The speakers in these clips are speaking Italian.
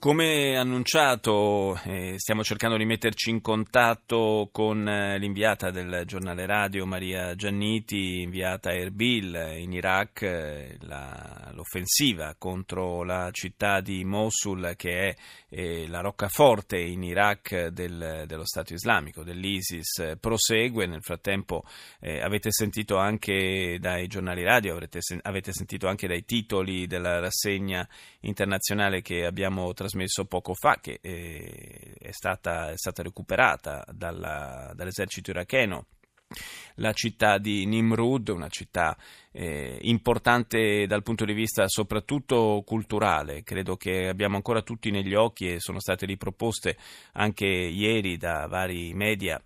Come annunciato, eh, stiamo cercando di metterci in contatto con eh, l'inviata del giornale radio Maria Gianniti, inviata a Erbil in Iraq, eh, la, l'offensiva contro la città di Mosul che è eh, la roccaforte in Iraq del, dello Stato islamico, dell'ISIS, eh, prosegue. Nel frattempo eh, avete sentito anche dai giornali radio, avrete, avete sentito anche dai titoli della rassegna internazionale che abbiamo trasmesso trasmesso poco fa, che eh, è, stata, è, stata, recuperata dalla, dall'esercito iracheno. La città di Nimrud, una città eh, importante dal punto di vista soprattutto culturale, credo che abbiamo ancora tutti negli occhi e sono state riproposte anche ieri da vari media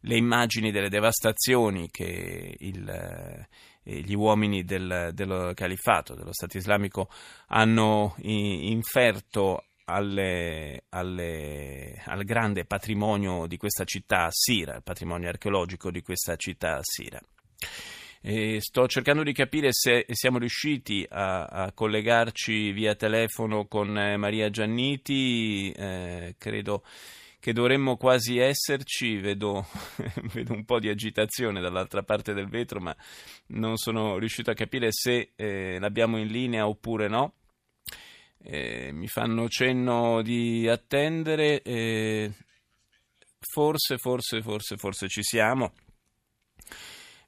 le immagini delle devastazioni che il, gli uomini del, del califfato, dello Stato islamico, hanno inferto alle, alle, al grande patrimonio di questa città assira, il patrimonio archeologico di questa città assira. E sto cercando di capire se siamo riusciti a, a collegarci via telefono con eh, Maria Gianniti, eh, credo che dovremmo quasi esserci, vedo, vedo, un po' di agitazione dall'altra parte del vetro, ma non sono riuscito a capire se eh, l'abbiamo in linea oppure no. Eh, mi fanno cenno di attendere, eh, forse, forse, forse, forse ci siamo.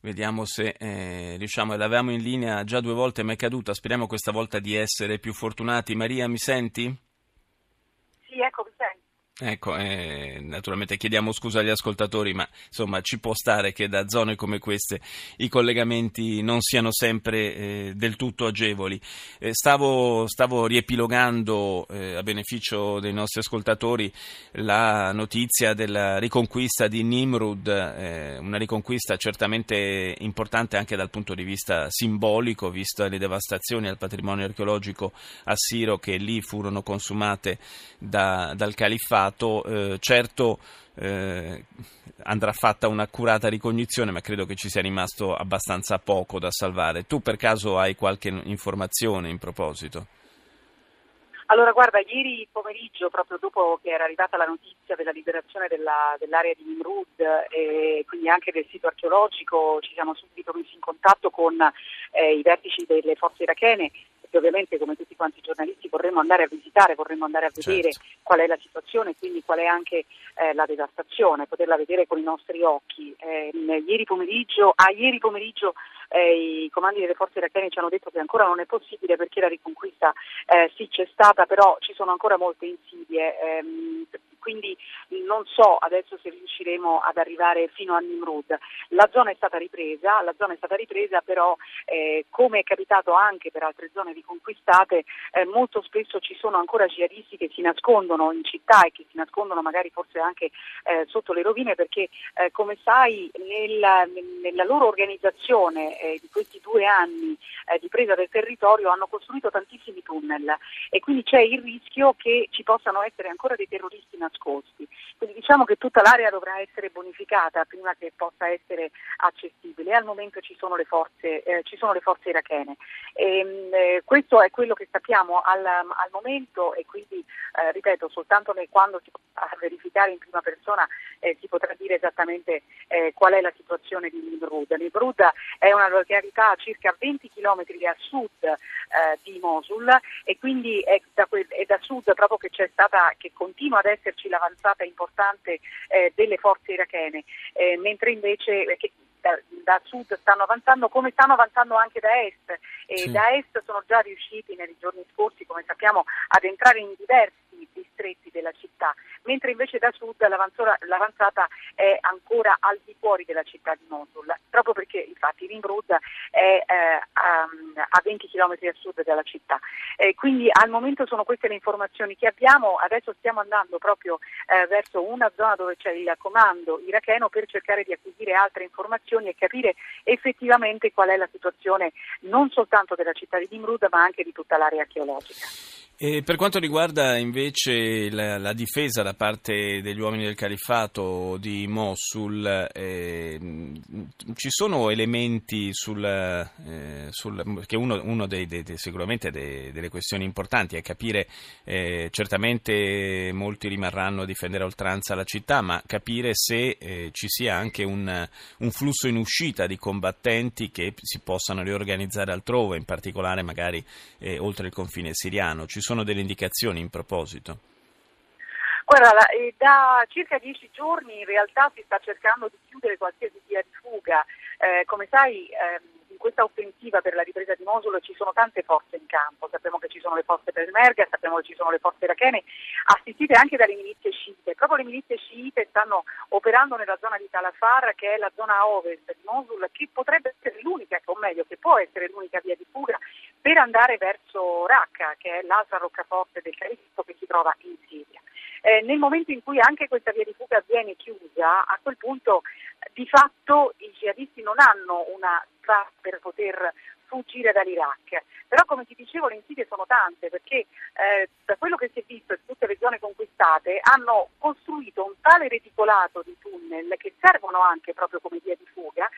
Vediamo se eh, riusciamo. L'avevamo in linea già due volte, ma è caduta. Speriamo questa volta di essere più fortunati. Maria, mi senti? Sì, ecco. Ecco, eh, naturalmente chiediamo scusa agli ascoltatori, ma insomma ci può stare che da zone come queste i collegamenti non siano sempre eh, del tutto agevoli. Eh, stavo, stavo, riepilogando eh, a beneficio dei nostri ascoltatori la notizia della riconquista di Nimrud, eh, una riconquista certamente importante anche dal punto di vista simbolico, visto le devastazioni al patrimonio archeologico assiro che lì furono consumate da, dal califfato Stato, eh, certo eh, andrà fatta un'accurata ricognizione, ma credo che ci sia rimasto abbastanza poco da salvare. Tu per caso hai qualche informazione in proposito? Allora, guarda, ieri pomeriggio, proprio dopo che era arrivata la notizia della liberazione della, dell'area di Nimrud e quindi anche del sito archeologico, ci siamo subito messi in contatto con eh, i vertici delle forze irachene che ovviamente come tutti quanti i giornalisti vorremmo andare a visitare, vorremmo andare a vedere certo. qual è la situazione e quindi qual è anche eh, la devastazione, poterla vedere con i nostri occhi. Eh, ieri pomeriggio, ah, ieri pomeriggio eh, i comandi delle forze irachene ci hanno detto che ancora non è possibile perché la riconquista eh, sì c'è stata, però ci sono ancora molte insidie. Ehm, quindi non so adesso se riusciremo ad arrivare fino a Nimrud. La zona è stata ripresa, la zona è stata ripresa però eh, come è capitato anche per altre zone riconquistate, eh, molto spesso ci sono ancora jihadisti che si nascondono in città e che si nascondono magari forse anche eh, sotto le rovine perché eh, come sai nella, nella loro organizzazione eh, di questi due anni eh, di presa del territorio hanno costruito tantissimi tunnel e quindi c'è il rischio che ci possano essere ancora dei terroristi nascosti. Quindi diciamo che tutta l'area dovrà essere bonificata prima che possa essere accessibile al momento ci sono le forze, eh, sono le forze irachene. E, ehm, eh, questo è quello che sappiamo al, al momento e quindi eh, ripeto soltanto quando si potrà verificare in prima persona eh, si potrà dire esattamente qual è la situazione di Nimrud. Nimrud è una località a circa 20 km a sud eh, di Mosul e quindi è da, que- è da, sud proprio che c'è stata, che continua ad esserci l'avanzata importante eh, delle forze irachene, eh, mentre invece eh, che, da, da, sud stanno avanzando come stanno avanzando anche da est e sì. da est sono già riusciti nei giorni scorsi, come sappiamo, ad entrare in diversi mentre invece da sud l'avanzata è ancora al di fuori della città di Mosul, proprio perché infatti Nimrud è eh, a, 20 km a sud della città. Quindi al momento sono queste le informazioni che abbiamo, adesso stiamo andando proprio eh, verso una zona dove c'è il comando iracheno per cercare di acquisire altre informazioni e capire effettivamente qual è la situazione non soltanto della città di Nimrud ma anche di tutta l'area archeologica. E per quanto riguarda invece la, la, difesa da parte degli uomini del califfato di Mosul, eh, ci sono elementi sul, eh, sul che uno, uno dei, dei, sicuramente dei, delle questioni importanti è capire, eh, certamente molti rimarranno a difendere a oltranza la città, ma capire se eh, ci sia anche un, un flusso in uscita di combattenti che si possano riorganizzare altrove, in particolare magari eh, oltre il confine siriano. Ci sono delle indicazioni in proposito? Guarda, eh, da circa dieci giorni in realtà si sta cercando di chiudere qualsiasi via di fuga. Eh, come sai, ehm, in questa offensiva per la ripresa di Mosul ci sono tante forze in campo, sappiamo che ci sono le forze Peshmerga, sappiamo che ci sono le forze irachene, assistite anche dalle milizie sciite. Proprio le milizie sciite stanno operando nella zona di Talafar, che è la zona ovest di Mosul, che potrebbe essere l'unica, o meglio, che può essere l'unica via di fuga per andare verso Raqqa, che è l'altra roccaforte del Califfato che si trova in Siria. Eh, nel momento in cui anche questa via di fuga viene chiusa, a quel punto di fatto i jihadisti non hanno una strada per poter fuggire dall'Iraq. Però come ti dicevo le insidie sono tante perché eh, da quello che si è visto in tutte le zone conquistate hanno costruito un tale reticolato di tunnel che servono anche proprio come via di fuga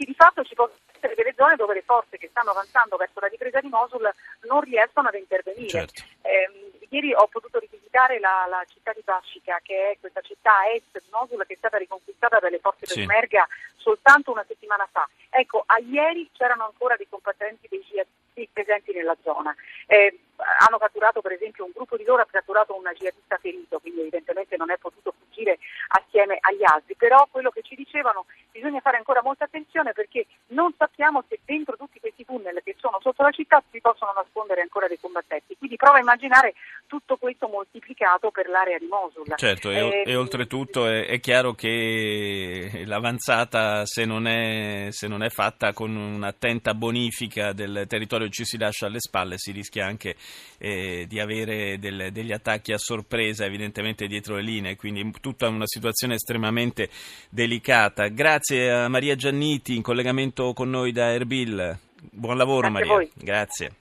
che di fatto ci possono essere delle zone dove le forze che stanno avanzando verso la ripresa di Mosul non riescono ad intervenire. Certo. Eh, ieri ho potuto rivisitare la, la, città di Bascica, che è questa città a est di Mosul che è stata riconquistata dalle forze sì. Peshmerga soltanto una settimana fa. Ecco, a ieri c'erano ancora dei combattenti dei jihadisti presenti nella zona. Eh, hanno catturato per esempio un gruppo di loro ha catturato un jihadista ferito, quindi evidentemente non è potuto fuggire assieme agli altri, però quello che ci dicevano bisogna fare ancora molta attenzione perché non sappiamo se dentro tutti questi tunnel sono sotto la città si possono nascondere ancora dei combattenti, quindi prova a immaginare tutto questo moltiplicato per l'area di Mosul. Certo, e, e, e oltretutto è, è, chiaro che l'avanzata se non, è, se non, è, fatta con un'attenta bonifica del territorio che ci si lascia alle spalle si rischia anche eh, di avere del, degli attacchi a sorpresa evidentemente dietro le linee, quindi tutta una situazione estremamente delicata. Grazie a Maria Gianniti in collegamento con noi da Erbil. Buon lavoro Grazie Maria. Grazie.